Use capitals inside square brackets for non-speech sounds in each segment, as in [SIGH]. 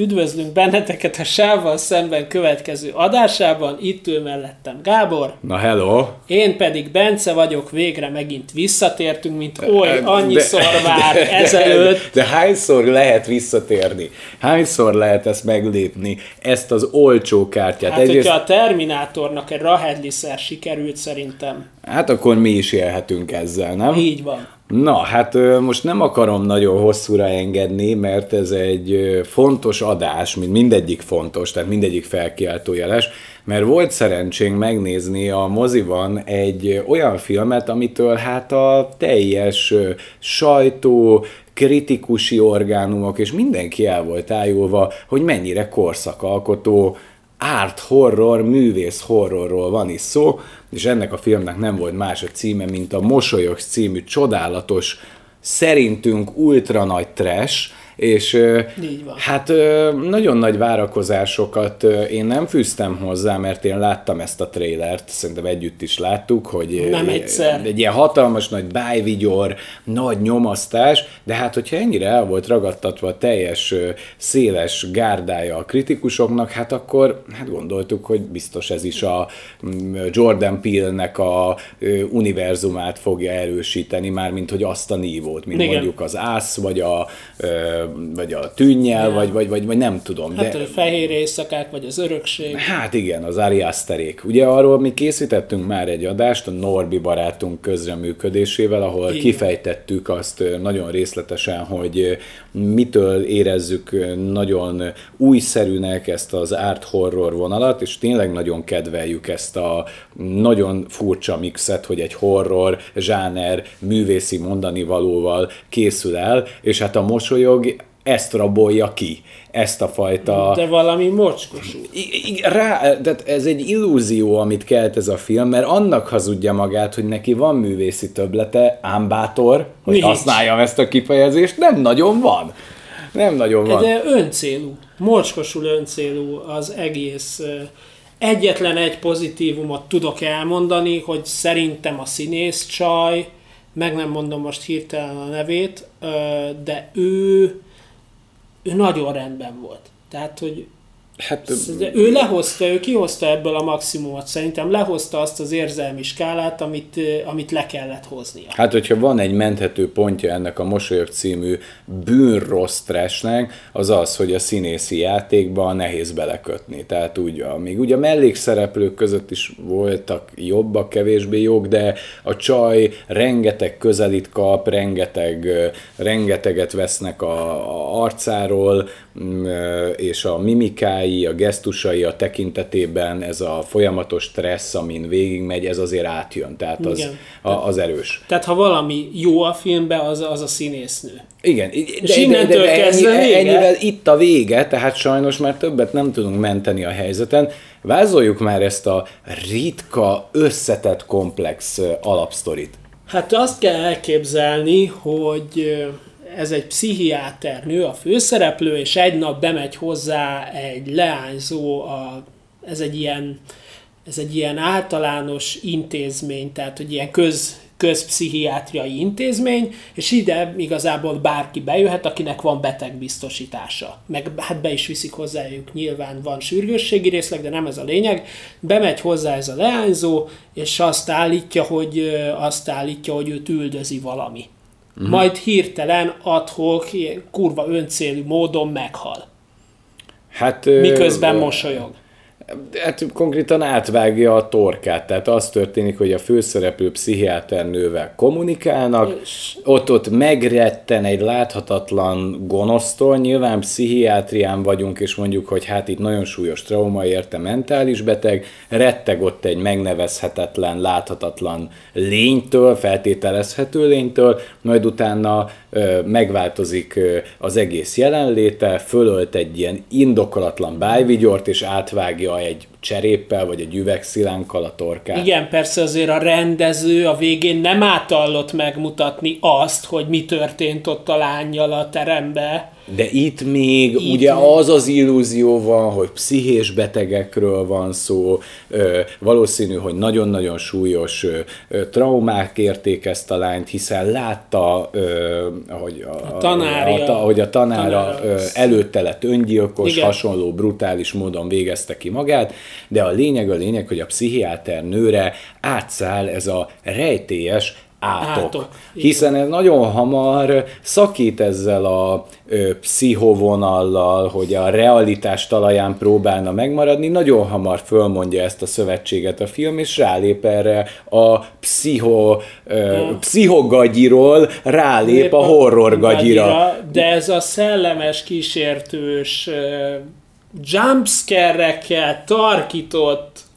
üdvözlünk benneteket a Sávval szemben következő adásában. Itt ül mellettem Gábor. Na hello! Én pedig Bence vagyok, végre megint visszatértünk, mint oly, annyiszor de, már de, ezelőtt. De, de hányszor lehet visszatérni? Hányszor lehet ezt meglépni, ezt az olcsó kártyát? Hát, Egyrészt... hogyha a Terminátornak egy Rahedliszer sikerült szerintem. Hát akkor mi is élhetünk ezzel, nem? Így van. Na, hát most nem akarom nagyon hosszúra engedni, mert ez egy fontos adás, mint mindegyik fontos, tehát mindegyik felkiáltójeles, mert volt szerencsénk megnézni a moziban egy olyan filmet, amitől hát a teljes sajtó, kritikusi orgánumok, és mindenki el volt ájulva, hogy mennyire korszakalkotó art horror, művész horrorról van is szó, és ennek a filmnek nem volt más a címe, mint a Mosolyogsz című csodálatos, szerintünk ultra nagy trash, és Így van. hát nagyon nagy várakozásokat én nem fűztem hozzá, mert én láttam ezt a trélert, szerintem együtt is láttuk, hogy nem egyszer. egy ilyen hatalmas nagy bájvigyor, nagy nyomasztás, de hát hogyha ennyire el volt ragadtatva a teljes széles gárdája a kritikusoknak, hát akkor hát gondoltuk, hogy biztos ez is a Jordan Peele-nek a univerzumát fogja erősíteni, már mint hogy azt a nívót, mint Igen. mondjuk az ász, vagy a vagy a tűnnyel, ja. vagy, vagy, vagy, vagy nem tudom. Hát de... a fehér éjszakák, vagy az örökség. Hát igen, az Ariaszterék. Ugye arról mi készítettünk már egy adást a Norbi barátunk közreműködésével, ahol igen. kifejtettük azt nagyon részletesen, hogy mitől érezzük nagyon újszerűnek ezt az art horror vonalat, és tényleg nagyon kedveljük ezt a nagyon furcsa mixet, hogy egy horror zsáner művészi mondani valóval készül el, és hát a mosolyog ezt rabolja ki, ezt a fajta... De valami mocskosú. Rá, tehát ez egy illúzió, amit kelt ez a film, mert annak hazudja magát, hogy neki van művészi töblete, ám bátor, hogy Nincs. használjam ezt a kifejezést, nem nagyon van. Nem nagyon van. De öncélú, mocskosul öncélú az egész. Egyetlen egy pozitívumot tudok elmondani, hogy szerintem a színész csaj, meg nem mondom most hirtelen a nevét, de ő ő nagyon rendben volt. Tehát, hogy Hát, ő lehozta, ő kihozta ebből a maximumot, szerintem lehozta azt az érzelmi skálát, amit, amit le kellett hoznia. Hát, hogyha van egy menthető pontja ennek a Mosolyog című bűnrossz trashnek, az az, hogy a színészi játékban nehéz belekötni. Tehát úgy, még ugye a mellékszereplők között is voltak jobbak, kevésbé jók, de a csaj rengeteg közelít kap, rengeteg, rengeteget vesznek a, a arcáról, és a mimikái, szavai, a gesztusai, a tekintetében ez a folyamatos stressz, amin végigmegy, ez azért átjön, tehát az, a, az erős. Tehát ha valami jó a filmben, az, az a színésznő. Igen, de, És innentől de, de, de kezdve ennyi, ennyivel itt a vége, tehát sajnos már többet nem tudunk menteni a helyzeten. Vázoljuk már ezt a ritka, összetett, komplex alapsztorit. Hát azt kell elképzelni, hogy ez egy pszichiáter nő, a főszereplő, és egy nap bemegy hozzá egy leányzó, a, ez egy ilyen ez egy ilyen általános intézmény, tehát hogy ilyen köz, közpszichiátriai intézmény, és ide igazából bárki bejöhet, akinek van betegbiztosítása. Meg hát be is viszik hozzájuk, nyilván van sürgősségi részleg, de nem ez a lényeg. Bemegy hozzá ez a leányzó, és azt állítja, hogy, azt állítja, hogy őt üldözi valami uh-huh. majd hirtelen adhok, ilyen kurva öncélű módon meghal. Hát, Miközben ö, mosolyog hát konkrétan átvágja a torkát, tehát az történik, hogy a főszereplő pszichiáternővel kommunikálnak, és... ott ott megretten egy láthatatlan gonosztól, nyilván pszichiátrián vagyunk, és mondjuk, hogy hát itt nagyon súlyos trauma érte mentális beteg, retteg ott egy megnevezhetetlen, láthatatlan lénytől, feltételezhető lénytől, majd utána ö, megváltozik ö, az egész jelenléte, fölölt egy ilyen indokolatlan bájvigyort, és átvágja egy cseréppel, vagy egy üvegszilánkkal a torkát. Igen, persze azért a rendező a végén nem átallott megmutatni azt, hogy mi történt ott a lányjal a terembe. De itt még itt ugye még. az az illúzió van, hogy pszichés betegekről van szó, ö, valószínű, hogy nagyon-nagyon súlyos ö, traumák érték ezt a lányt, hiszen látta, ö, hogy a, a, tanárja, a, hogy a tanára, tanára ö, előtte lett öngyilkos, Igen. hasonló brutális módon végezte ki magát, de a lényeg a lényeg, hogy a pszichiáter nőre átszáll ez a rejtélyes átok. átok. Hiszen ez nagyon hamar szakít ezzel a ö, pszichovonallal, hogy a realitás talaján próbálna megmaradni, nagyon hamar fölmondja ezt a szövetséget a film, és rálép erre a pszicho, ö, hmm. pszichogagyiról, rálép a horrorgagyira. De ez a szellemes, kísértős jumpscare-ekkel tarkított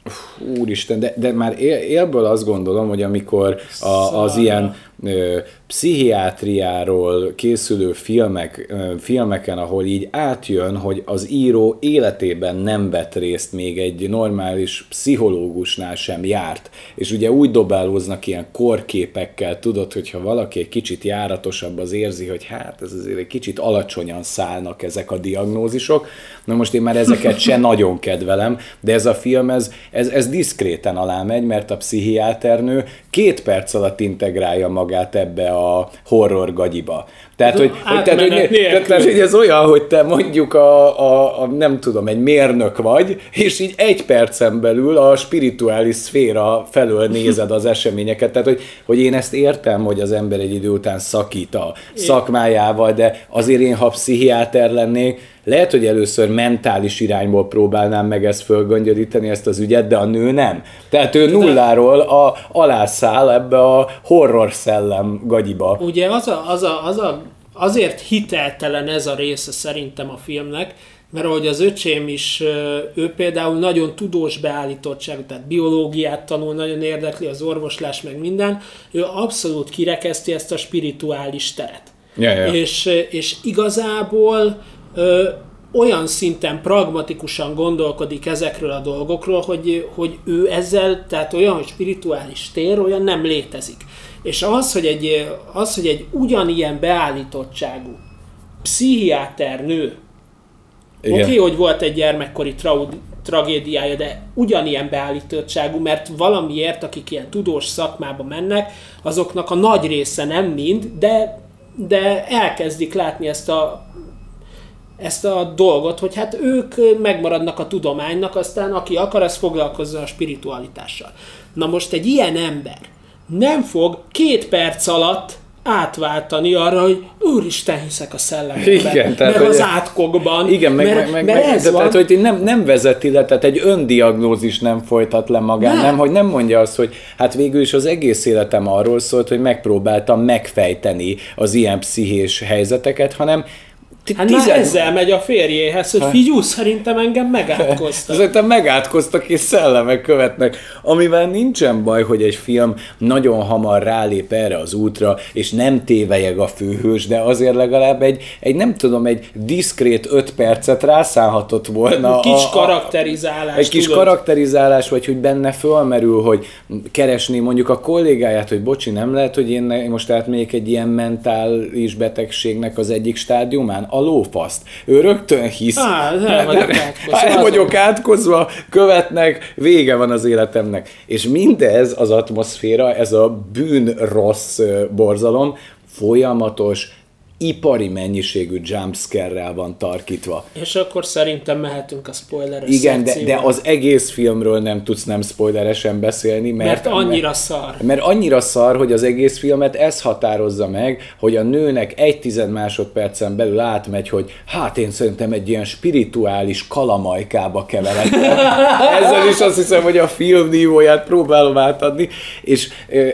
Úristen, de, de már él, élből azt gondolom, hogy amikor a, az ilyen ö, pszichiátriáról készülő filmek, filmeken, ahol így átjön, hogy az író életében nem vett részt még egy normális pszichológusnál sem járt, és ugye úgy dobálóznak ilyen korképekkel, tudod, hogyha valaki egy kicsit járatosabb, az érzi, hogy hát ez azért egy kicsit alacsonyan szállnak ezek a diagnózisok. Na most én már ezeket se [LAUGHS] nagyon kedvelem, de ez a film, ez, ez, ez diszkréten alá megy, mert a pszichiáternő két perc alatt integrálja magát ebbe a horror gagyiba. Tehát, hogy, hogy, tehát, hogy, tehát, tehát, hogy ez olyan, hogy te mondjuk a, a, a, nem tudom, egy mérnök vagy, és így egy percen belül a spirituális szféra felől nézed az eseményeket. Tehát, hogy, hogy én ezt értem, hogy az ember egy idő után szakít a szakmájával, de azért én, ha pszichiáter lennék, lehet, hogy először mentális irányból próbálnám meg ezt fölgöngyölíteni, ezt az ügyet, de a nő nem. Tehát ő nulláról a, alászáll ebbe a horror szellem gagyiba. Ugye az a, az a, az a azért hiteltelen ez a része szerintem a filmnek, mert ahogy az öcsém is, ő például nagyon tudós beállítottság, tehát biológiát tanul, nagyon érdekli az orvoslás, meg minden, ő abszolút kirekeszti ezt a spirituális teret. Yeah, yeah. És, és igazából ö, olyan szinten pragmatikusan gondolkodik ezekről a dolgokról, hogy, hogy ő ezzel, tehát olyan, hogy spirituális tér, olyan nem létezik. És az, hogy egy, az, hogy egy ugyanilyen beállítottságú pszichiáter nő, oké, okay, hogy volt egy gyermekkori trau- tragédiája, de ugyanilyen beállítottságú, mert valamiért, akik ilyen tudós szakmába mennek, azoknak a nagy része nem mind, de, de elkezdik látni ezt a ezt a dolgot, hogy hát ők megmaradnak a tudománynak, aztán aki akar, az foglalkozza a spiritualitással. Na most egy ilyen ember, nem fog két perc alatt átváltani arra, hogy úristen, hiszek a szellemben, igen, tehát, meg az átkokban. Igen, meg, mert, meg, meg, ez de van. tehát, hogy nem, nem vezeti le, tehát egy öndiagnózis nem folytat le magán, nem. nem, hogy nem mondja azt, hogy hát végül is az egész életem arról szólt, hogy megpróbáltam megfejteni az ilyen pszichés helyzeteket, hanem Hát tizen... ezzel megy a férjéhez, hogy figyú, szerintem engem megátkoztak. [LAUGHS] Szerintem megátkoztak és szellemek követnek, amivel nincsen baj, hogy egy film nagyon hamar rálép erre az útra, és nem tévejeg a főhős, de azért legalább egy, egy nem tudom, egy diszkrét öt percet rászállhatott volna. Egy kis a, karakterizálás. Egy kis tudod? karakterizálás, vagy hogy benne fölmerül, hogy keresni mondjuk a kollégáját, hogy bocsi, nem lehet, hogy én most átmegyek egy ilyen mentális betegségnek az egyik stádiumán, a lófaszt. Ő rögtön hisz. Á, el vagyok átkozva. El vagyok átkozva, követnek, vége van az életemnek. És mindez az atmoszféra, ez a bűn rossz borzalom, folyamatos, ipari mennyiségű jumpscare-rel van tarkítva. És akkor szerintem mehetünk a spoileres Igen, de, de az egész filmről nem tudsz nem spoileresen beszélni, mert, mert annyira mert, szar. Mert annyira szar, hogy az egész filmet ez határozza meg, hogy a nőnek egy tized másodpercen belül átmegy, hogy hát én szerintem egy ilyen spirituális kalamajkába keveredtem. [LAUGHS] Ezzel is azt hiszem, hogy a film nívóját próbálom átadni, és,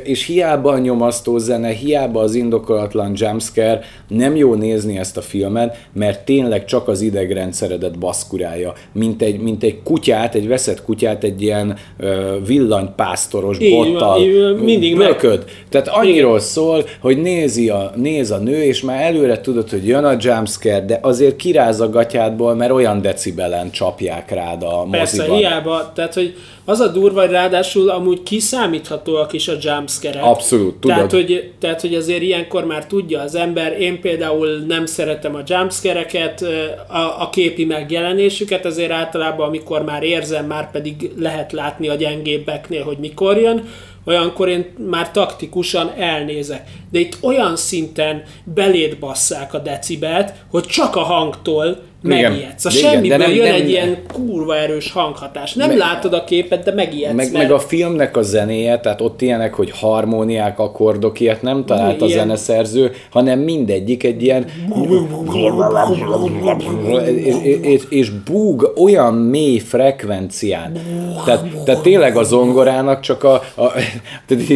és hiába a nyomasztó zene, hiába az indokolatlan jumpscare, nem jó nézni ezt a filmet, mert tényleg csak az idegrendszeredet baszkurálja, mint egy, mint egy kutyát, egy veszett kutyát egy ilyen ö, villanypásztoros Így bottal így mindig meg- bököd. Tehát annyiról szól, hogy nézi a, néz a nő, és már előre tudod, hogy jön a jumpscare, de azért kiráz a gatyádból, mert olyan decibelen csapják rád a Persze, moziban. hiába, tehát hogy az a durva, hogy ráadásul amúgy kiszámíthatóak is a jumpscare Abszolút, tudod. Tehát hogy, tehát, hogy azért ilyenkor már tudja az ember, én például nem szeretem a jumpscare-eket, a, a képi megjelenésüket, azért általában, amikor már érzem, már pedig lehet látni a gyengébbeknél, hogy mikor jön, olyankor én már taktikusan elnézek. De itt olyan szinten beléd basszák a decibelt, hogy csak a hangtól. Megijedsz. A Igen, de semmiből nem- jön nem- egy ilyen kurva erős hanghatás. Nem Meg- látod a képet, de megijedsz. Meg, mert meg a filmnek a zenéje, tehát ott ilyenek, hogy harmóniák, akkordok, ilyet nem talált a Ilyen. zeneszerző, hanem mindegyik egy ilyen és, és, és búg olyan mély frekvencián. Tehát, tehát tényleg a zongorának csak a, a,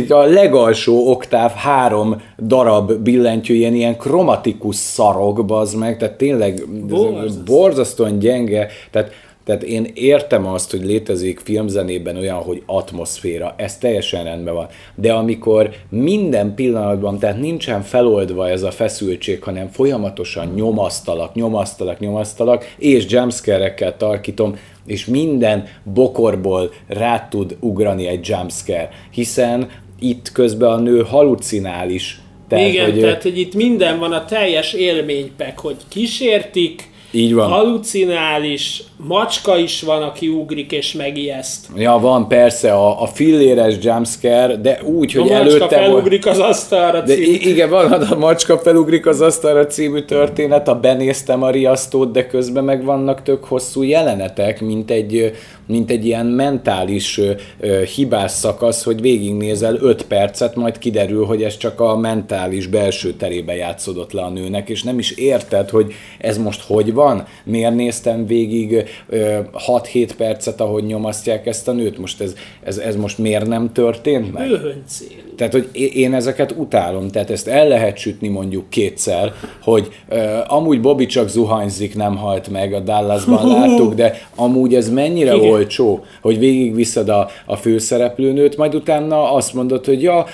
a legalsó oktáv három darab billentyű, ilyen, ilyen kromatikus szarok, bazd meg, tehát tényleg Borzasztó. borzasztóan gyenge, tehát tehát én értem azt, hogy létezik filmzenében olyan, hogy atmoszféra, ez teljesen rendben van. De amikor minden pillanatban, tehát nincsen feloldva ez a feszültség, hanem folyamatosan nyomasztalak, nyomasztalak, nyomasztalak, és jumpscare-ekkel tarkítom, és minden bokorból rá tud ugrani egy jumpscare, hiszen itt közben a nő halucinál is. Tehát, Igen, hogy, tehát hogy itt minden van a teljes élménypek, hogy kísértik, Így van. halucinális, macska is van, aki ugrik és megijeszt. Ja, van persze a, a filléres jumpscare, de úgy, A hogy macska előtte volt... felugrik az asztalra De cím. i- igen, van a macska felugrik az asztalra című történet, a benéztem a riasztót, de közben meg vannak tök hosszú jelenetek, mint egy, mint egy ilyen mentális hibás szakasz, hogy végignézel 5 percet, majd kiderül, hogy ez csak a mentális belső terébe játszódott le a nőnek, és nem is érted, hogy ez most hogy van? Miért néztem végig 6-7 percet, ahogy nyomasztják ezt a nőt? Most ez, ez, ez most miért nem történt meg? Bőhöncél. Tehát, hogy én ezeket utálom, tehát ezt el lehet sütni mondjuk kétszer, hogy uh, amúgy Bobby csak zuhanyzik, nem halt meg, a Dallasban [LAUGHS] láttuk, de amúgy ez mennyire Igen. olcsó, hogy végigviszed a, a főszereplőnőt, majd utána azt mondod, hogy ja,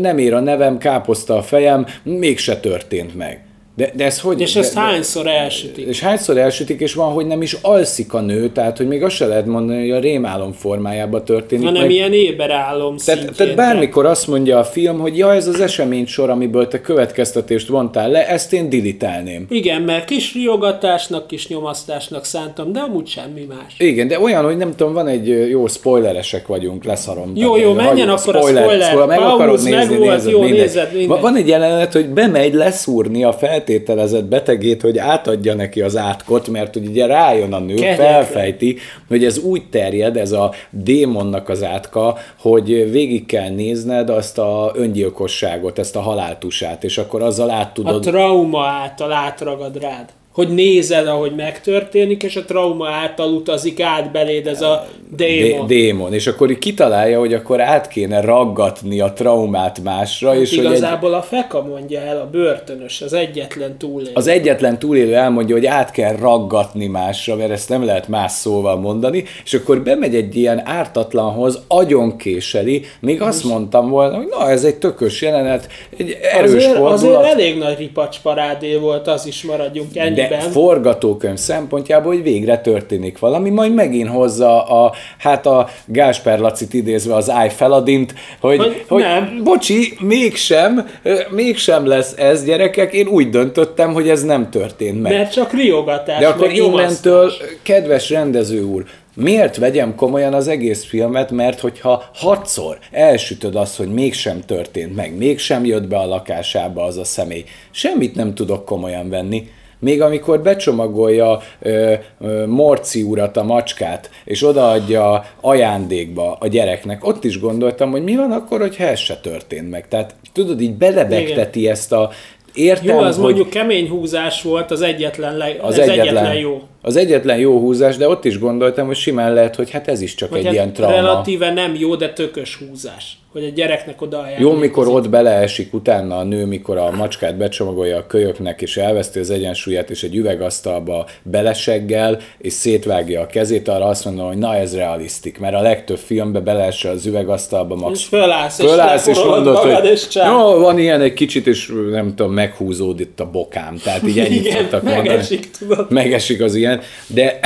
nem ér a nevem, káposzta a fejem, mégse történt meg. De, de ez hogy? És ezt de- hányszor elsütik? és hányszor elsütik, és van, hogy nem is alszik a nő, tehát hogy még azt se lehet mondani, hogy a rémálom formájában történik. hanem meg. ilyen éberállom Tehát, szintjén. tehát bármikor azt mondja a film, hogy ja, ez az esemény sor, amiből te következtetést vontál le, ezt én dilitálném. Igen, mert kis riogatásnak, kis nyomasztásnak szántam, de amúgy semmi más. Igen, de olyan, hogy nem tudom, van egy jó spoileresek vagyunk, leszarom. Jó, Tehát, jó, menjen akkor a spoiler. meg Pauz, akarod nézni, meg volt, nézed, jó, mindegy. nézed, mindegy. Va- Van egy jelenet, hogy bemegy leszúrni a feltételezett betegét, hogy átadja neki az átkot, mert ugye rájön a nő, Kegyetlen. felfejti, hogy ez úgy terjed, ez a démonnak az átka, hogy végig kell nézned azt a öngyilkosságot, ezt a haláltusát, és akkor azzal át A tudod trauma által átragad rád. Hogy nézed, ahogy megtörténik, és a trauma által utazik át beléd ez a démon. Dé- démon, és akkor így kitalálja, hogy akkor át kéne raggatni a traumát másra, és hogy egy, Igazából a Feka mondja el, a börtönös, az egyetlen túlélő. az egyetlen túlélő elmondja, hogy át kell raggatni másra, mert ezt nem lehet más szóval mondani, és akkor bemegy egy ilyen ártatlanhoz, agyonkéseli, még azt mondtam volna, hogy na, ez egy tökös jelenet, egy erős azért, fordulat. azért elég nagy ripacs parádé volt, az is maradjunk ennyiben. De forgatókönyv szempontjából, hogy végre történik valami, majd megint hozza a, hát a Gásper Lacit idézve az I Feladint, hogy, Hogy hogy nem. bocsi, mégsem, mégsem lesz ez, gyerekek, én úgy döntöttem, hogy ez nem történt meg. Mert csak riogatás, De akkor innentől, kedves rendező úr, miért vegyem komolyan az egész filmet, mert hogyha hatszor elsütöd azt, hogy mégsem történt meg, mégsem jött be a lakásába az a személy, semmit nem tudok komolyan venni. Még amikor becsomagolja ö, ö, Morci urat, a macskát, és odaadja ajándékba a gyereknek, ott is gondoltam, hogy mi van akkor, hogyha ez se történt meg. Tehát tudod, így belebegteti ezt a értem, Jó, az hogy mondjuk kemény húzás volt, az egyetlen, le, az ez egyetlen, egyetlen jó. Az egyetlen jó húzás, de ott is gondoltam, hogy simán lehet, hogy hát ez is csak Vagy egy hát ilyen trauma. relatíve nem jó, de tökös húzás. Hogy a gyereknek oda Jó, mikor ott beleesik utána a nő, mikor a macskát becsomagolja a kölyöknek, és elveszti az egyensúlyát, és egy üvegasztalba beleseggel, és szétvágja a kezét, arra azt mondom, hogy na ez realisztik, mert a legtöbb filmben beleesel az üvegasztalba, max És fölállsz, és fölállsz, és leporolod mondod, hogy és csá. jó, van ilyen egy kicsit, és nem tudom, meghúzódik a bokám. Tehát így ennyit Igen, mondani. megesik, tudod. Megesik az ilyen, de,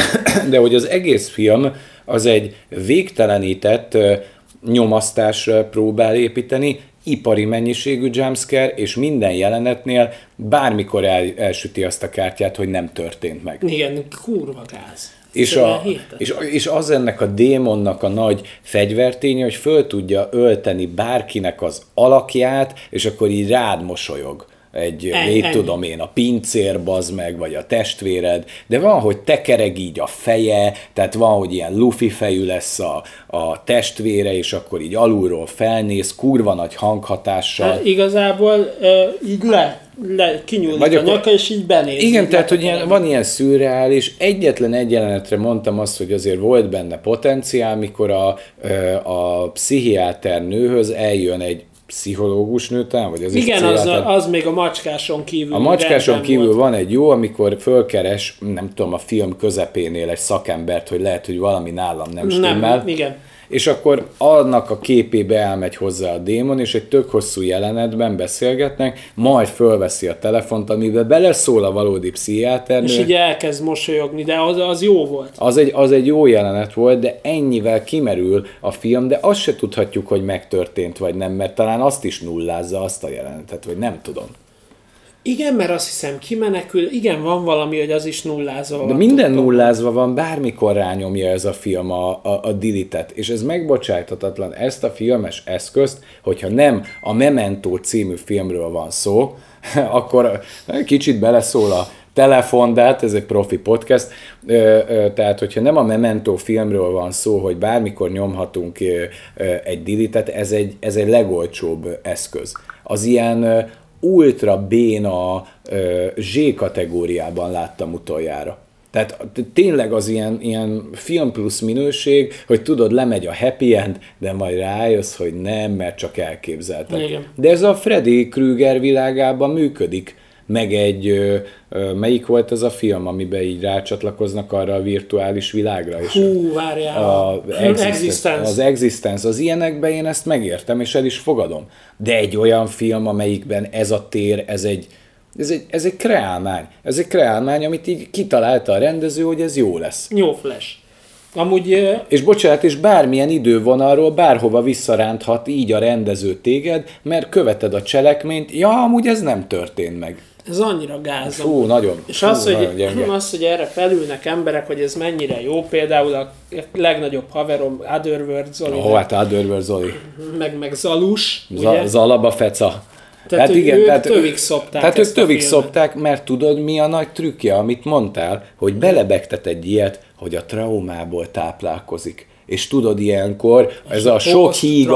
de hogy az egész film az egy végtelenített ö, nyomasztásra próbál építeni, ipari mennyiségű jumpscare, és minden jelenetnél bármikor el, elsüti azt a kártyát, hogy nem történt meg. Igen, kurva gáz. És, a, és, és az ennek a démonnak a nagy fegyverténye, hogy föl tudja ölteni bárkinek az alakját, és akkor így rád mosolyog egy, Ennyi, ennyi. tudom én, a pincér bazd meg, vagy a testvéred, de van, hogy tekereg így a feje, tehát van, hogy ilyen lufi fejű lesz a, a testvére, és akkor így alulról felnéz, kurva nagy hanghatással. Hát igazából uh, így le, le kinyúlik Vagy a akkor- nyaka, és így benéz. Igen, így tehát, hogy ilyen, van ilyen szürreális, egyetlen egy jelenetre mondtam azt, hogy azért volt benne potenciál, mikor a, a pszichiáter nőhöz eljön egy pszichológus nő, talán, vagy az is Igen, az, az még a macskáson kívül. A macskáson kívül volt. van egy jó, amikor fölkeres, nem tudom, a film közepénél egy szakembert, hogy lehet, hogy valami nálam nem stimmel. Nem, igen. És akkor annak a képébe elmegy hozzá a démon, és egy tök hosszú jelenetben beszélgetnek, majd fölveszi a telefont, amiben beleszól a valódi pszichiáternő. És így elkezd mosolyogni, de az, az jó volt. Az egy, az egy jó jelenet volt, de ennyivel kimerül a film, de azt se tudhatjuk, hogy megtörtént vagy nem, mert talán azt is nullázza azt a jelenetet, vagy nem tudom. Igen, mert azt hiszem kimenekül, igen, van valami, hogy az is nullázva De van. minden tudtom. nullázva van, bármikor rányomja ez a film a, a, a dilitet, és ez megbocsájthatatlan ezt a filmes eszközt, hogyha nem a Memento című filmről van szó, [LAUGHS] akkor kicsit beleszól a telefon, de hát ez egy profi podcast, tehát hogyha nem a Memento filmről van szó, hogy bármikor nyomhatunk egy dilitet, ez egy, ez egy legolcsóbb eszköz. Az ilyen ultra béna Z kategóriában láttam utoljára. Tehát tényleg az ilyen, ilyen film plusz minőség, hogy tudod, lemegy a happy end, de majd rájössz, hogy nem, mert csak elképzelted. Igen. De ez a Freddy Krueger világában működik. Meg egy, melyik volt ez a film, amiben így rácsatlakoznak arra a virtuális világra? És Hú, várjál. a existence, az existence, az ilyenekben én ezt megértem, és el is fogadom. De egy olyan film, amelyikben ez a tér, ez egy, ez egy, ez egy kreálmány. Ez egy kreálmány, amit így kitalálta a rendező, hogy ez jó lesz. Jó flash. Amúgy És bocsánat, és bármilyen idővonalról bárhova visszaránthat így a rendező téged, mert követed a cselekményt, ja, amúgy ez nem történt meg. ez annyira gáz. Fú, nagyon. És fú, az, nagyon hogy, gyenge. [CLEARS THROAT] az, hogy erre felülnek emberek, hogy ez mennyire jó, például a legnagyobb haverom Otherworld Zoli, Ó, hát Otherworld Zoli. meg, meg Zalus, Za- ugye? Zalaba feca. Tehát, hogy ők tövig szopták Tehát ők a tövig szopták, mert tudod, mi a nagy trükkje, amit mondtál, hogy belebegtet egy ilyet, hogy a traumából táplálkozik. És tudod, ilyenkor ez a sok híg,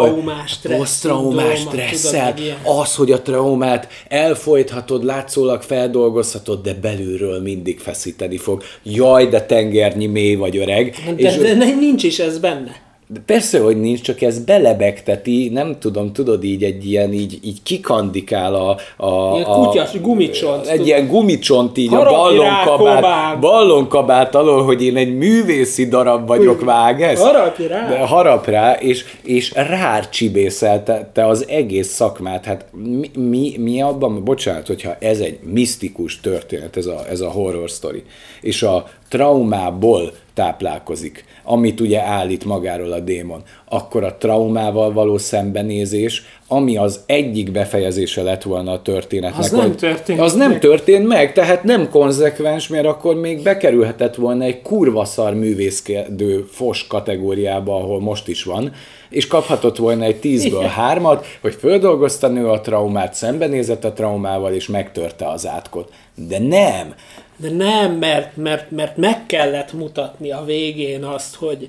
stressz posztraumás stresszel, az, hogy a traumát elfolythatod, látszólag feldolgozhatod, de belülről mindig feszíteni fog. Jaj, de tengernyi mély vagy öreg. De, de, de nincs is ez benne. De persze, hogy nincs, csak ez belebegteti, nem tudom, tudod, így egy ilyen, így, így kikandikál a... a Ilyen a, kutyas gumicsont, Egy tudod. ilyen gumicsont így a Harapj rá, ballonkabát, ballonkabát alól, hogy én egy művészi darab vagyok, vág ez? Harapj rá! De harap rá, és, és rárcsibészelte az egész szakmát. Hát mi, mi, mi abban, bocsánat, hogyha ez egy misztikus történet, ez a, ez a horror story, és a traumából táplálkozik, amit ugye állít magáról a démon, akkor a traumával való szembenézés, ami az egyik befejezése lett volna a történetnek. Az nem történt Az nem meg. történt meg, tehát nem konzekvens, mert akkor még bekerülhetett volna egy kurva szar művészkedő fos kategóriába, ahol most is van, és kaphatott volna egy tízből hármat, hogy földolgozta nő a traumát, szembenézett a traumával, és megtörte az átkot. De nem! De nem, mert, mert, mert meg kellett mutatni a végén azt, hogy,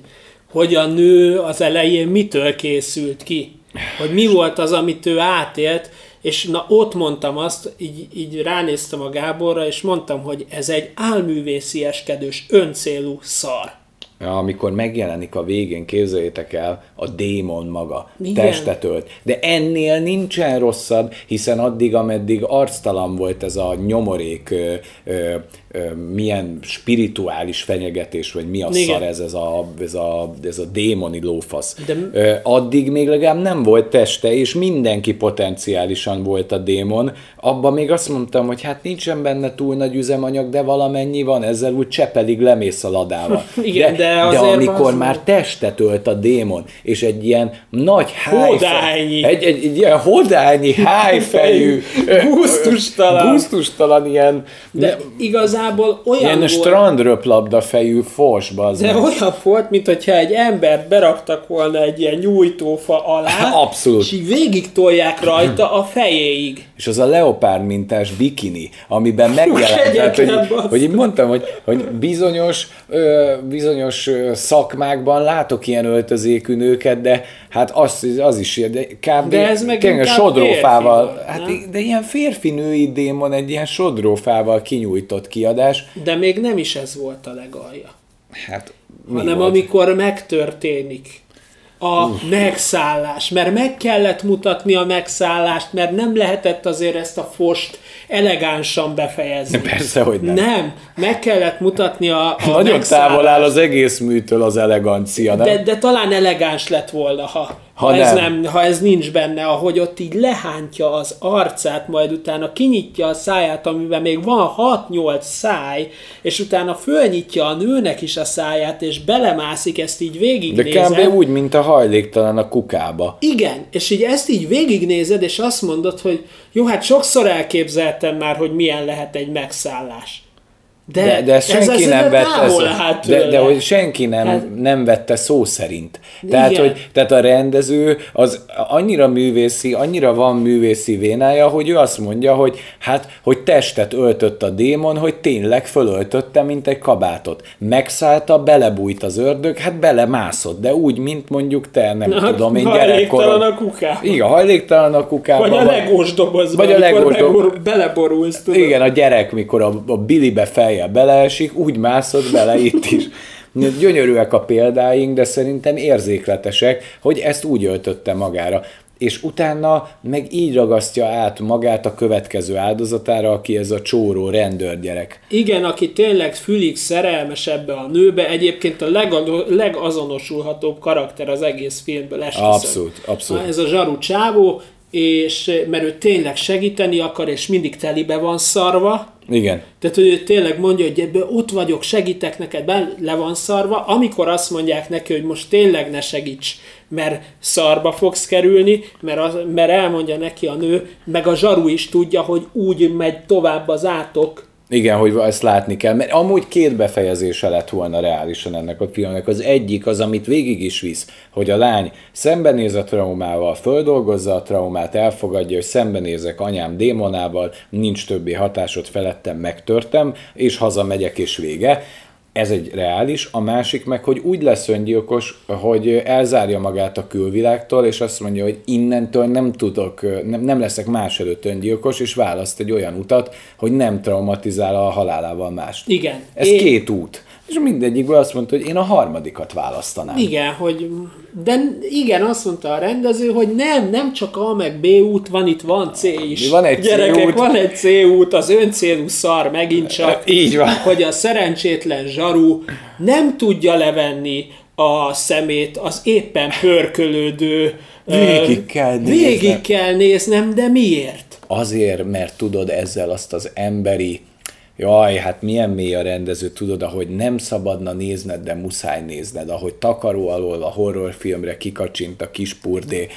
hogy a nő az elején mitől készült ki. Hogy mi volt az, amit ő átélt, és na ott mondtam azt, így, így ránéztem a Gáborra, és mondtam, hogy ez egy álművészi eskedős, öncélú szar. Ja, amikor megjelenik a végén, képzeljétek el, a démon maga Igen. testet ölt. De ennél nincsen rosszabb, hiszen addig, ameddig arctalan volt ez a nyomorék, ö, ö, milyen spirituális fenyegetés, vagy mi a Igen. szar ez, ez a, ez a, ez a démoni lófasz. De- addig még legalább nem volt teste, és mindenki potenciálisan volt a démon. Abban még azt mondtam, hogy hát nincsen benne túl nagy üzemanyag, de valamennyi van, ezzel úgy csepelig lemész a ladával. [LAUGHS] Igen, de de azért amikor az- már testet ölt a démon, és egy ilyen nagy hájfe, Hodányi. egy, egy, egy ilyen hodányi, [LAUGHS] hájfejű, Gusztustalan. gusztustalan ilyen, De igazából olyan ilyen volt, strandröplabda fejű fosba. Az de olyan volt, mint hogyha egy embert beraktak volna egy ilyen nyújtófa alá, [LAUGHS] Abszolút. és így végig tolják rajta a fejéig. És az a leopárd mintás bikini, amiben megjelent, hogy, basszus. hogy így mondtam, hogy, hogy bizonyos, ö, bizonyos szakmákban látok ilyen öltözékű nőket, de hát az, az is ilyen, de kb. De ez meg tényleg sodrófával, férfi hát, nem? de ilyen férfi-női démon egy ilyen sodrófával kinyújtott kiadás, De még nem is ez volt a legalja. hát hanem volt? amikor megtörténik a megszállás, mert meg kellett mutatni a megszállást, mert nem lehetett azért ezt a fost elegánsan befejezni. Persze, hogy nem. Nem, meg kellett mutatni a, a [LAUGHS] Nagyon távol áll az egész műtől az elegancia, nem? De, de talán elegáns lett volna, ha, ha, Ha ez nem. nem, ha ez nincs benne, ahogy ott így lehántja az arcát, majd utána kinyitja a száját, amiben még van 6-8 száj, és utána fölnyitja a nőnek is a száját, és belemászik, ezt így De végignézed. kb. úgy, mint a hajléktalan a kukába. Igen, és így ezt így végignézed, és azt mondod, hogy jó, hát sokszor elképzeltem már, hogy milyen lehet egy megszállás. De, De, de senki ez nem vette ezt, állt de, de hogy senki nem, Hát- nem vette szó szerint. Tehát, Igen. hogy, tehát a rendező az annyira művészi, annyira van művészi vénája, hogy ő azt mondja, hogy hát, hogy testet öltött a démon, hogy tényleg fölöltötte, mint egy kabátot. Megszállta, belebújt az ördög, hát belemászott, de úgy, mint mondjuk te, nem Na, tudom én, hajléktalan gyerekkoron. a kukába. Igen, hajléktalan a kukába. Vagy a legós dobozban, Vagy a legós dob- beleborulsz, tudod. igen, a gyerek, mikor a, a bilibe fejjel beleesik, úgy mászott bele itt is. Gyönyörűek a példáink, de szerintem érzékletesek, hogy ezt úgy öltötte magára. És utána meg így ragasztja át magát a következő áldozatára, aki ez a csóró rendőrgyerek. Igen, aki tényleg fülig szerelmes ebbe a nőbe, egyébként a lega- legazonosulhatóbb karakter az egész filmből esküszöm. Abszolút, abszolút. Ez a zsaru csávó, és mert ő tényleg segíteni akar, és mindig telibe van szarva, Igen. Tehát, hogy ő tényleg mondja, hogy ebbe ott vagyok, segítek neked, le van szarva. Amikor azt mondják neki, hogy most tényleg ne segíts, mert szarba fogsz kerülni, mert, az, mert elmondja neki a nő, meg a zsaru is tudja, hogy úgy megy tovább az átok, Igen, hogy ezt látni kell, mert amúgy két befejezése lett volna reálisan ennek a filmnek. Az egyik az, amit végig is visz, hogy a lány szembenéz a traumával, földolgozza a traumát, elfogadja, hogy szembenézek anyám démonával, nincs többi hatásod felettem, megtörtem, és hazamegyek és vége. Ez egy reális, a másik meg, hogy úgy lesz öngyilkos, hogy elzárja magát a külvilágtól, és azt mondja, hogy innentől nem tudok, nem, nem leszek más előtt öngyilkos, és választ egy olyan utat, hogy nem traumatizál a halálával mást. Igen. Ez Én- két út. És mindegyikből azt mondta, hogy én a harmadikat választanám. Igen, hogy, de igen, azt mondta a rendező, hogy nem, nem csak A meg B út van, itt van C is. Van egy C Gyerekek, út. van egy C út, az öncélú szar megint csak. [LAUGHS] Így van. Hogy a szerencsétlen zsaru nem tudja levenni a szemét az éppen pörkölődő... Végig kell néznem. Végig kell néznem, de miért? Azért, mert tudod ezzel azt az emberi, jaj, hát milyen mély a rendező, tudod, ahogy nem szabadna nézned, de muszáj nézned, ahogy takaró alól a horrorfilmre kikacsint a kis purdé,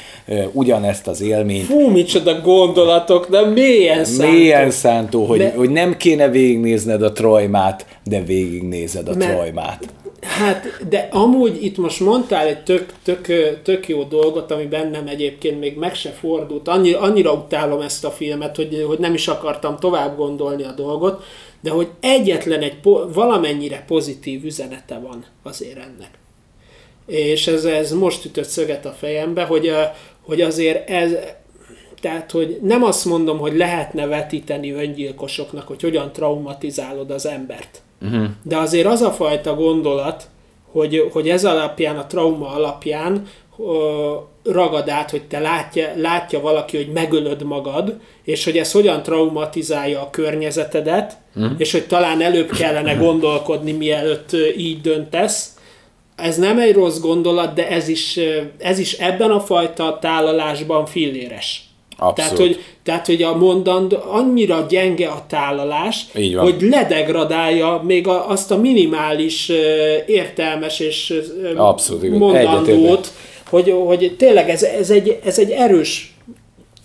ugyanezt az élményt, Fú, micsoda gondolatok, de mélyen szántok. mélyen szántó, hogy, De- hogy nem kéne végignézned a trojmát, de végignézed a Mert- trojmát. Hát, de amúgy itt most mondtál egy tök, tök, tök jó dolgot, ami bennem egyébként még meg se fordult. Annyi, annyira utálom ezt a filmet, hogy, hogy nem is akartam tovább gondolni a dolgot, de hogy egyetlen egy po- valamennyire pozitív üzenete van azért ennek. És ez, ez most ütött szöget a fejembe, hogy, hogy azért ez, tehát, hogy nem azt mondom, hogy lehetne vetíteni öngyilkosoknak, hogy hogyan traumatizálod az embert. Uh-huh. De azért az a fajta gondolat, hogy, hogy ez alapján, a trauma alapján ragad át, hogy te látja, látja valaki, hogy megölöd magad, és hogy ez hogyan traumatizálja a környezetedet, uh-huh. és hogy talán előbb kellene gondolkodni, mielőtt így döntesz. Ez nem egy rossz gondolat, de ez is, ez is ebben a fajta tálalásban filléres. Abszolút. Tehát hogy, tehát, hogy a mondand annyira gyenge a tálalás, hogy ledegradálja még a, azt a minimális értelmes és Abszolút, mondandót, hogy, hogy tényleg ez, ez, egy, ez egy erős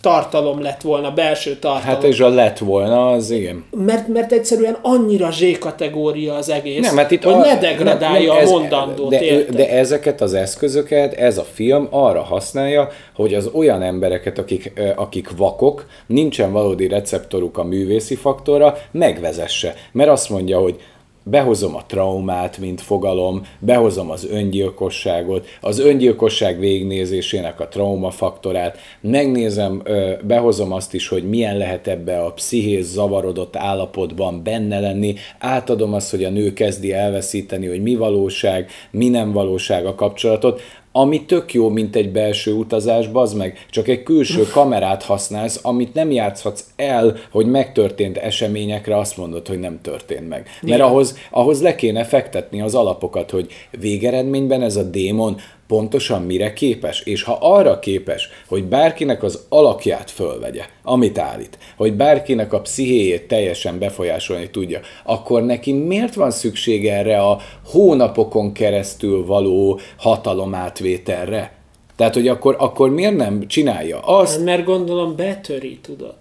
tartalom lett volna, belső tartalom. Hát és a lett volna, az igen. Mert, mert egyszerűen annyira Z-kategória az egész, nem, mert itt hogy a, ne degradálja nem, nem, ez, a mondandót, de, de ezeket az eszközöket ez a film arra használja, hogy az olyan embereket, akik, akik vakok, nincsen valódi receptoruk a művészi faktorra, megvezesse. Mert azt mondja, hogy behozom a traumát, mint fogalom, behozom az öngyilkosságot, az öngyilkosság végnézésének a traumafaktorát, megnézem, behozom azt is, hogy milyen lehet ebbe a pszichés zavarodott állapotban benne lenni, átadom azt, hogy a nő kezdi elveszíteni, hogy mi valóság, mi nem valóság a kapcsolatot, ami tök jó, mint egy belső utazás, bazd meg, csak egy külső kamerát használsz, amit nem játszhatsz el, hogy megtörtént eseményekre azt mondod, hogy nem történt meg. Mert ahhoz, ahhoz le kéne fektetni az alapokat, hogy végeredményben ez a démon pontosan mire képes, és ha arra képes, hogy bárkinek az alakját fölvegye, amit állít, hogy bárkinek a pszichéjét teljesen befolyásolni tudja, akkor neki miért van szüksége erre a hónapokon keresztül való hatalomátvételre? Tehát, hogy akkor, akkor miért nem csinálja azt? Mert gondolom betöri, tudod.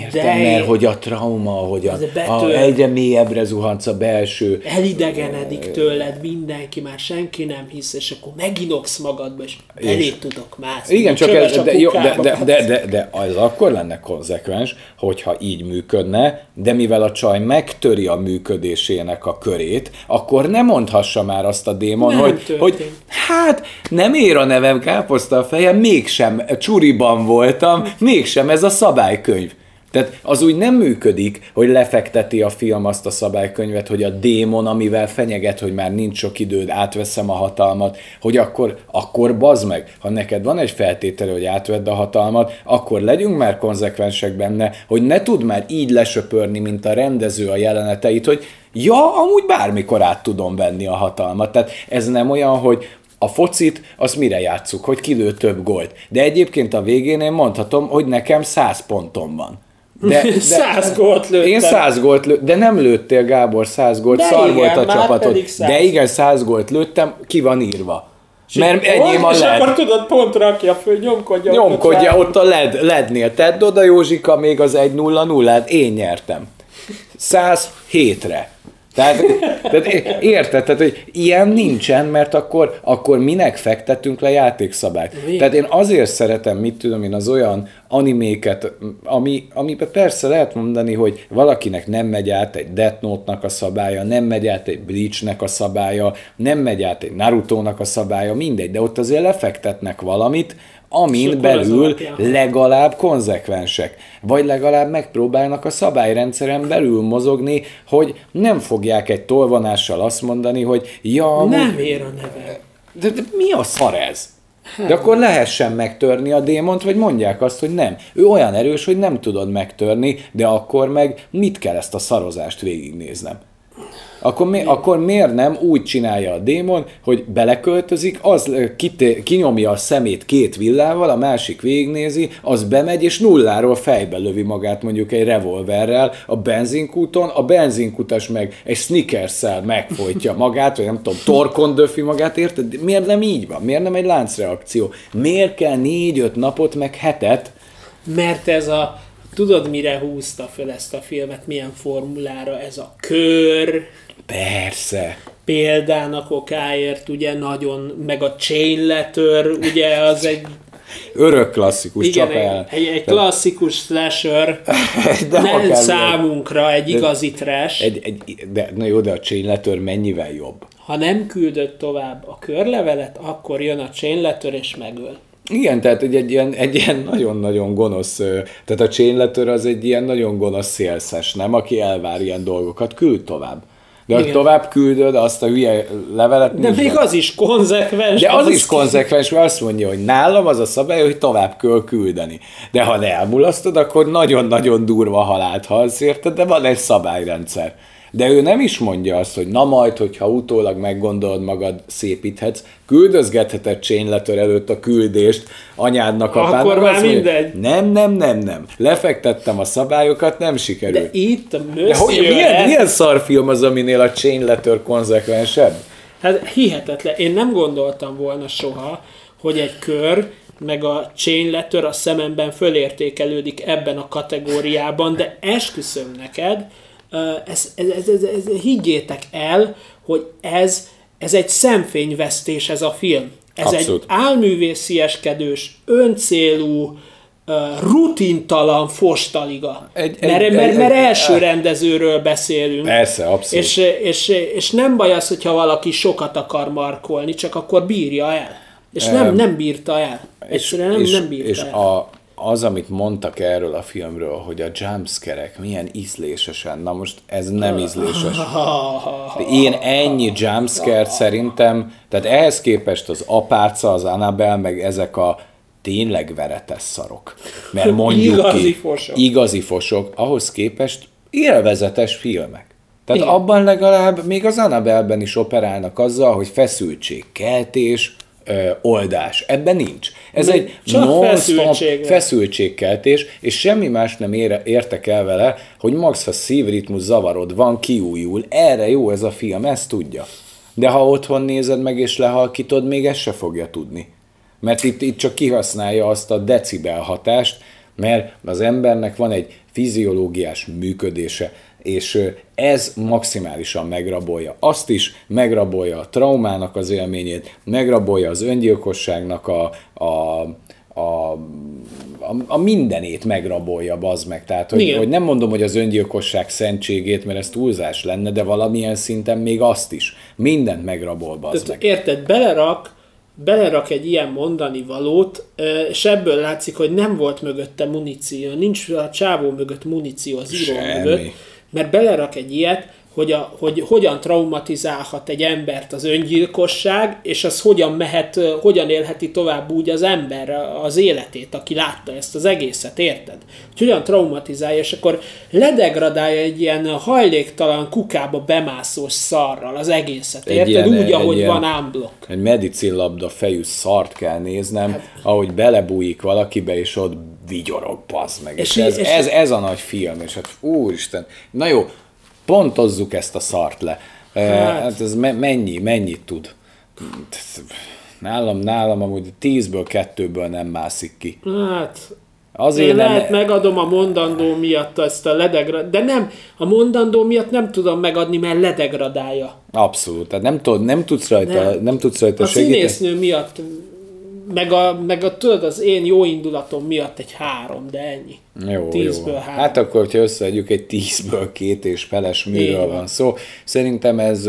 Értem, De mert hogy a trauma, hogy a, a egyre mélyebbre zuhansz a belső. Elidegenedik tőled mindenki, már senki nem hisz, és akkor meginoksz magadba, és elé tudok mászni. Igen, csak ez, de, jó, de, de, de, de, de az akkor lenne konzekvens, hogyha így működne, de mivel a csaj megtöri a működésének a körét, akkor nem mondhassa már azt a démon, nem hogy, hogy hát nem ér a nevem káposzta a fejem, mégsem csuriban voltam, mégsem ez a szabálykönyv. Tehát az úgy nem működik, hogy lefekteti a film azt a szabálykönyvet, hogy a démon, amivel fenyeget, hogy már nincs sok időd, átveszem a hatalmat, hogy akkor, akkor bazd meg, ha neked van egy feltétele, hogy átvedd a hatalmat, akkor legyünk már konzekvensek benne, hogy ne tud már így lesöpörni, mint a rendező a jeleneteit, hogy ja, amúgy bármikor át tudom venni a hatalmat. Tehát ez nem olyan, hogy a focit, azt mire játsszuk, hogy kilő több gólt. De egyébként a végén én mondhatom, hogy nekem 100 pontom van. De, [LAUGHS] de, száz gólt lőttem. Én száz gólt lőttem, de nem lőttél Gábor száz gólt, de szar igen, volt a csapatod. De igen, száz gólt lőttem, ki van írva. Mert enyém a [LAUGHS] led. És akkor tudod, pont rakja föl, nyomkodja. Nyomkodja ott, a led, lednél. Tedd oda Józsika még az 1-0-0-át, én nyertem. 107-re. Tehát, tehát érted? Tehát, hogy ilyen nincsen, mert akkor, akkor minek fektetünk le játékszabályt? Mi? Tehát én azért szeretem, mit tudom én, az olyan animéket, ami, amiben persze lehet mondani, hogy valakinek nem megy át egy Death Note-nak a szabálya, nem megy át egy Bleach-nek a szabálya, nem megy át egy Naruto-nak a szabálya, mindegy, de ott azért lefektetnek valamit, amin belül legalább konzekvensek, vagy legalább megpróbálnak a szabályrendszeren belül mozogni, hogy nem fogják egy tolvonással azt mondani, hogy ja, nem ér a neve. De, de mi a szar ez? De akkor lehessen megtörni a démont, vagy mondják azt, hogy nem. Ő olyan erős, hogy nem tudod megtörni, de akkor meg mit kell ezt a szarozást végignéznem? Akkor, mi, akkor miért nem úgy csinálja a démon, hogy beleköltözik, az kité, kinyomja a szemét két villával, a másik végignézi, az bemegy, és nulláról fejbe lövi magát mondjuk egy revolverrel a benzinkúton, a benzinkutas meg egy snickers megfojtja [LAUGHS] magát, vagy nem tudom, torkon döfi magát, érted? Miért nem így van? Miért nem egy láncreakció? Miért kell négy-öt napot, meg hetet? Mert ez a Tudod, mire húzta fel ezt a filmet, milyen formulára? Ez a kör, Persze. Példának okáért, ugye nagyon, meg a chain letter, ugye az egy Örök klasszikus, Igen, csak el. Egy, egy klasszikus slasher, [LAUGHS] de nem számunkra egy igazi trash. Egy, egy, de, na jó, de a chain letter mennyivel jobb? Ha nem küldött tovább a körlevelet, akkor jön a chain letter és megöl. Igen, tehát egy, egy, ilyen, egy ilyen nagyon-nagyon gonosz, tehát a chain az egy ilyen nagyon gonosz szélszes, nem? Aki elvár ilyen dolgokat, küld tovább. De hogy tovább küldöd azt a hülye levelet... De még az is konzekvens. De az, az is konzekvens, mert azt mondja, hogy nálam az a szabály, hogy tovább kell küldeni. De ha elmulasztod, akkor nagyon-nagyon durva halált halsz, érted? De van egy szabályrendszer. De ő nem is mondja azt, hogy na majd, hogyha utólag meggondolod magad, szépíthetsz, küldözgetheted csényletör előtt a küldést anyádnak, apádnak. Akkor már mindegy. Nem, nem, nem, nem. Lefektettem a szabályokat, nem sikerült. De itt a De hogy, milyen, milyen szarfilm az, aminél a csényletör konzekvensebb? Hát hihetetlen. Én nem gondoltam volna soha, hogy egy kör meg a chain letter a szememben fölértékelődik ebben a kategóriában, de esküszöm neked, ez, ez, ez, ez, ez, higgyétek el, hogy ez, ez egy szemfényvesztés ez a film. Ez Abszolút. egy álművészieskedős, öncélú, rutintalan fostaliga. Egy, egy, mert, mert, mert első rendezőről beszélünk. Persze, abszolút. És, és, és nem baj az, hogyha valaki sokat akar markolni, csak akkor bírja el. És nem, nem bírta el. Egyszerűen nem, és, nem bírta és el. A, az, amit mondtak erről a filmről, hogy a jumpscare milyen ízlésesen, na most ez nem ízléses. De én ennyi jumpscare szerintem, tehát ehhez képest az apáca, az Annabelle, meg ezek a tényleg veretes szarok. Mert mondjuk igazi ki, fosok. igazi fosok, ahhoz képest élvezetes filmek. Tehát Igen. abban legalább még az Annabelle-ben is operálnak azzal, hogy feszültségkeltés, ö, oldás. Ebben nincs. Ez Mi? egy non-stop feszültségkeltés, és semmi más nem ére, értek el vele, hogy max ha szívritmus zavarod van, kiújul. Erre jó ez a film, ezt tudja. De ha otthon nézed meg és lehalkítod, még ezt se fogja tudni. Mert itt, itt csak kihasználja azt a decibel hatást, mert az embernek van egy fiziológiás működése, és ez maximálisan megrabolja. Azt is megrabolja a traumának az élményét, megrabolja az öngyilkosságnak a, a, a, a, a mindenét megrabolja, bazd meg. Tehát, hogy, hogy nem mondom, hogy az öngyilkosság szentségét, mert ez túlzás lenne, de valamilyen szinten még azt is. Mindent megrabol, bazd Tehát, meg. Érted, belerak belerak egy ilyen mondani valót, és ebből látszik, hogy nem volt mögötte muníció, nincs a csávó mögött muníció az író mögött, mert belerak egy ilyet, hogy, a, hogy hogyan traumatizálhat egy embert az öngyilkosság, és az hogyan mehet, hogyan élheti tovább úgy az ember az életét, aki látta ezt az egészet, érted? Hogy hogyan traumatizálja, és akkor ledegradálja egy ilyen hajléktalan kukába bemászós szarral az egészet, érted? Ilyen, úgy, ahogy ilyen, van ámblok. Egy medicinlabda fejű szart kell néznem, hát, ahogy belebújik valakibe, és ott vigyorog, bazd meg. És, és, ez, és ez, ez, a nagy film, és hát úristen. Na jó, pontozzuk ezt a szart le. Hát, hát ez mennyi, mennyit tud? Nálam, nálam amúgy tízből, kettőből nem mászik ki. Hát, Azért Én nem... lehet megadom a mondandó miatt ezt a ledegra... De nem, a mondandó miatt nem tudom megadni, mert ledegradálja. Abszolút, tehát nem, tud, nem tudsz rajta, nem, nem tudsz rajta a segíteni. Színésznő miatt meg a, meg a, tudod, az én jó indulatom miatt egy három, de ennyi. Jó, tízből jó. három. Hát akkor, hogyha összeadjuk egy tízből két és feles műről van szó, szerintem ez,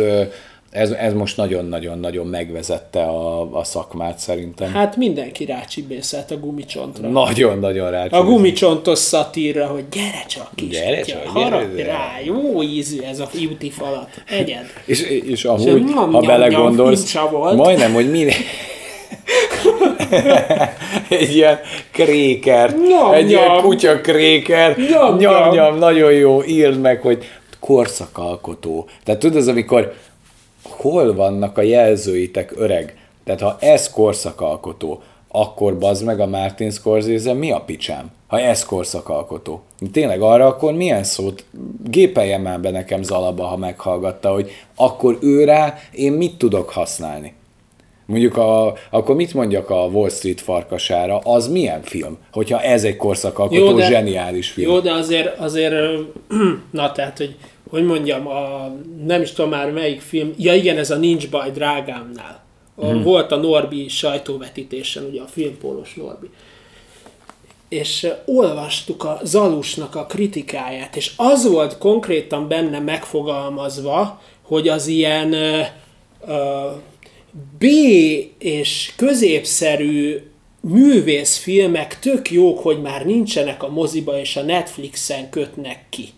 ez, ez most nagyon-nagyon-nagyon megvezette a, a szakmát szerintem. Hát mindenki rácsibészelt a gumicsontra. Nagyon-nagyon rácsibészelt. A gumicsontos szatírra, hogy gyere csak kis, gyere csak, gyere. rá, jó ízű ez a beauty falat, egyed. és, és amúgy, és ha belegondolsz, majdnem, hogy minden [LAUGHS] [LAUGHS] egy ilyen kréker, nyom, egy nyom. ilyen kutya kréker, nyom, nyom, nyom, nagyon jó, írd meg, hogy korszakalkotó. Tehát tudod, az, amikor hol vannak a jelzőitek öreg? Tehát ha ez korszakalkotó, akkor bazd meg a Martin Scorsese, mi a picsám? Ha ez korszakalkotó. Tényleg arra akkor milyen szót? Gépeljen már be nekem Zalaba, ha meghallgatta, hogy akkor ő rá én mit tudok használni. Mondjuk a, akkor mit mondjak a Wall Street farkasára, az milyen film? Hogyha ez egy korszakalkotó, jó, de, zseniális film. Jó, de azért, azért [CLEARS THROAT] na tehát, hogy hogy mondjam, a, nem is tudom már melyik film, ja igen, ez a Nincs baj drágámnál. A, hmm. Volt a Norbi sajtóvetítésen, ugye a filmpólos Norbi. És olvastuk a Zalusnak a kritikáját, és az volt konkrétan benne megfogalmazva, hogy az ilyen uh, B és középszerű művészfilmek tök jók, hogy már nincsenek a moziba, és a Netflixen kötnek ki.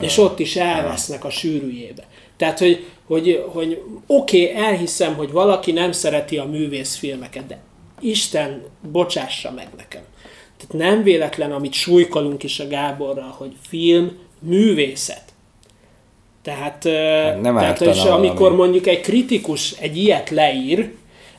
És ott is elvesznek a sűrűjébe. Tehát, hogy, hogy, hogy oké, okay, elhiszem, hogy valaki nem szereti a művészfilmeket, de Isten bocsássa meg nekem. Tehát nem véletlen, amit súlykolunk is a Gáborral, hogy film, művészet. Tehát, Hát nem tehát és amikor valami. mondjuk egy kritikus egy ilyet leír,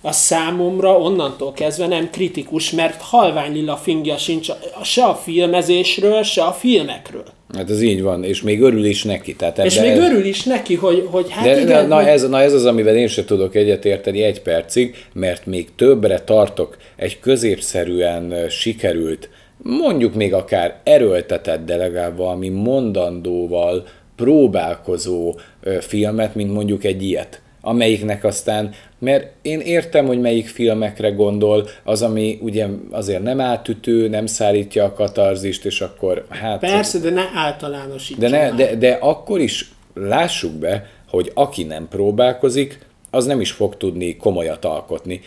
az számomra onnantól kezdve nem kritikus, mert halvány lila fingja sincs a- se a filmezésről, se a filmekről. Hát ez így van, és még örül is neki. Tehát És még örül is neki, hogy, hogy hát De, igen, na, hogy- ez, na ez az, amivel én sem tudok egyetérteni egy percig, mert még többre tartok egy középszerűen sikerült, mondjuk még akár erőltetett, de legalább valami mondandóval próbálkozó filmet, mint mondjuk egy ilyet. Amelyiknek aztán, mert én értem, hogy melyik filmekre gondol, az, ami ugye azért nem átütő, nem szállítja a katarzist, és akkor hát... Persze, de ne általánosítsam De, ne, de, de akkor is lássuk be, hogy aki nem próbálkozik, az nem is fog tudni komolyat alkotni.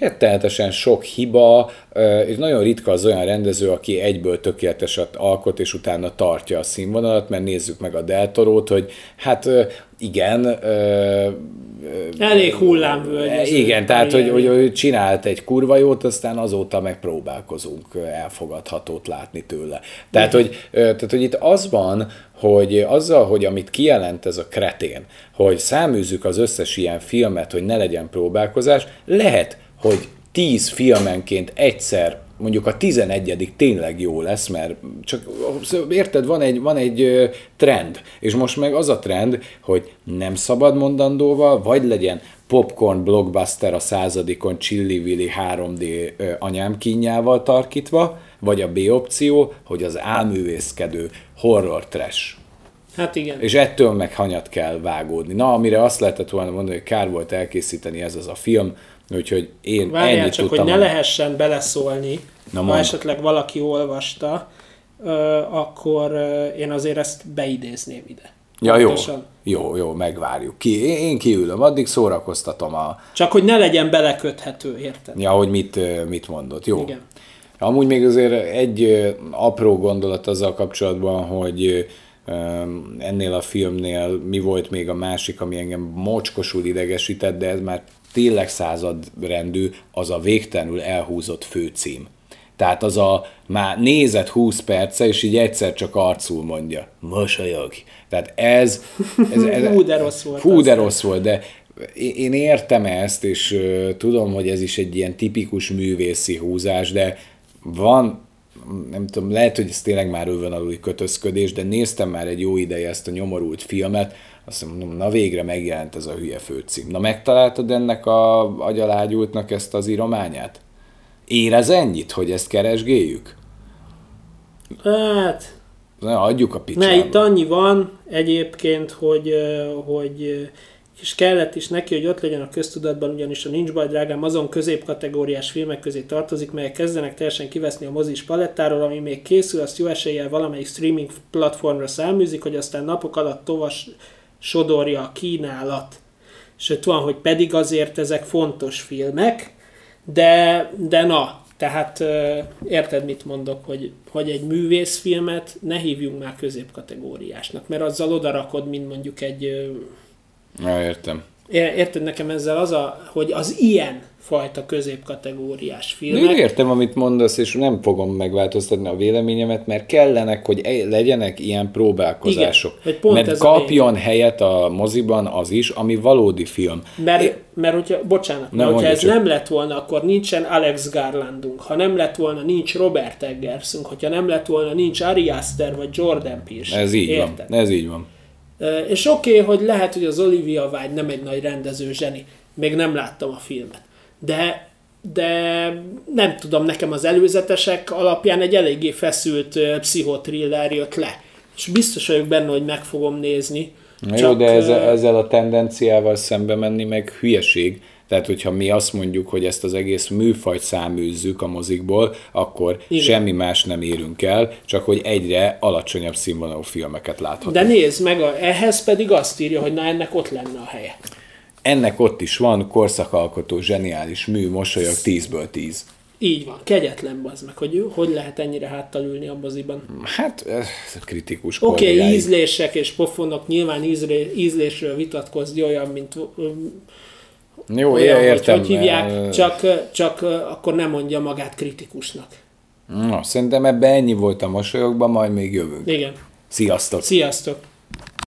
Rettenetesen sok hiba, és nagyon ritka az olyan rendező, aki egyből tökéleteset alkot, és utána tartja a színvonalat, mert nézzük meg a Deltorót, hogy hát igen, Elég hullámvölgy. igen, tehát hogy, hogy ő csinált egy kurva jót, aztán azóta megpróbálkozunk elfogadhatót látni tőle. Tehát, hogy, tehát, hogy itt az van, hogy azzal, hogy amit kijelent ez a kretén, hogy száműzzük az összes ilyen filmet, hogy ne legyen próbálkozás, lehet, hogy tíz filmenként egyszer mondjuk a 11 tényleg jó lesz, mert csak érted, van egy, van egy trend, és most meg az a trend, hogy nem szabad mondandóval, vagy legyen popcorn blockbuster a századikon Chilli-Willy 3D ö, anyám kínjával tarkítva, vagy a B opció, hogy az álművészkedő horror trash. Hát igen. És ettől meg hanyat kell vágódni. Na, amire azt lehetett volna mondani, hogy kár volt elkészíteni ez az a film, úgyhogy én Várjál ennyit csak, hogy tudtam. ne mondani. lehessen beleszólni, Na, ha esetleg valaki olvasta, akkor én azért ezt beidézném ide. Ja, jó. Pontosan. Jó, jó, megvárjuk. Ki, én, kiülöm, addig szórakoztatom a... Csak hogy ne legyen beleköthető, érted? Ja, hogy mit, mit mondott. Jó. Igen. Amúgy még azért egy apró gondolat azzal kapcsolatban, hogy ennél a filmnél mi volt még a másik, ami engem mocskosul idegesített, de ez már tényleg századrendű, az a végtelenül elhúzott főcím. Tehát az a már nézett 20 perce, és így egyszer csak arcul mondja, mosolyog. Tehát ez... ez, [LAUGHS] ez Hú, de rossz volt Hú, de rossz volt, de én értem ezt, és tudom, hogy ez is egy ilyen tipikus művészi húzás, de van, nem tudom, lehet, hogy ez tényleg már övönaluli kötözködés, de néztem már egy jó ideje ezt a nyomorult filmet, azt mondom, na végre megjelent ez a hülye főcím. Na megtaláltad ennek a agyalágyultnak ezt az írományát? Érez ennyit, hogy ezt keresgéljük? Hát, Na, adjuk a picsába. ne, itt annyi van egyébként, hogy, hogy és kellett is neki, hogy ott legyen a köztudatban, ugyanis a Nincs baj, drágám, azon középkategóriás filmek közé tartozik, melyek kezdenek teljesen kiveszni a mozis palettáról, ami még készül, azt jó eséllyel valamelyik streaming platformra száműzik, hogy aztán napok alatt tovas sodorja a kínálat. És ott van, hogy pedig azért ezek fontos filmek, de, de na, tehát érted, mit mondok, hogy, hogy egy művészfilmet ne hívjunk már középkategóriásnak, mert azzal odarakod, mint mondjuk egy Ja, értem. É- Érted nekem ezzel az a, hogy az ilyen fajta középkategóriás Én filmek, értem, amit mondasz, és nem fogom megváltoztatni a véleményemet, mert kellenek, hogy e- legyenek ilyen próbálkozások. Igen, hogy pont mert ez a kapjon helyet a moziban az is, ami valódi film. mert, mert hogyha, bocsánat, Na, mert hogyha ez csak. nem lett volna, akkor nincsen Alex Garlandunk, ha nem lett volna, nincs Robert Eggersünk, hogyha nem lett volna, nincs Ari Aster vagy Jordan Peele. Ez így Érted? van. Ez így van. És oké, okay, hogy lehet, hogy az Olivia Wilde nem egy nagy rendező zseni. Még nem láttam a filmet. De, de nem tudom, nekem az előzetesek alapján egy eléggé feszült pszichotriller jött le. És biztos vagyok benne, hogy meg fogom nézni. Na jó, de ezzel, ezzel a tendenciával szembe menni meg hülyeség. Tehát, hogyha mi azt mondjuk, hogy ezt az egész műfajt száműzzük a mozikból, akkor Igen. Semmi más nem érünk el, csak hogy egyre alacsonyabb színvonalú filmeket láthatunk. De nézd meg, a, ehhez pedig azt írja, hogy na ennek ott lenne a helye. Ennek ott is van korszakalkotó, zseniális mű, mosolyog 10-ből 10. Így van, kegyetlen bazd meg, hogy hogy lehet ennyire háttal ülni a moziban. Hát, ez kritikus Oké, okay, ízlések és pofonok, nyilván ízlé, ízlésről vitatkozni olyan, mint Jó, olyan, hogy értem. hogy hívják, mert- csak, csak akkor nem mondja magát kritikusnak. Na, szerintem ebben ennyi volt a mosolyokban, majd még jövünk. Igen. Sziasztok! Sziasztok!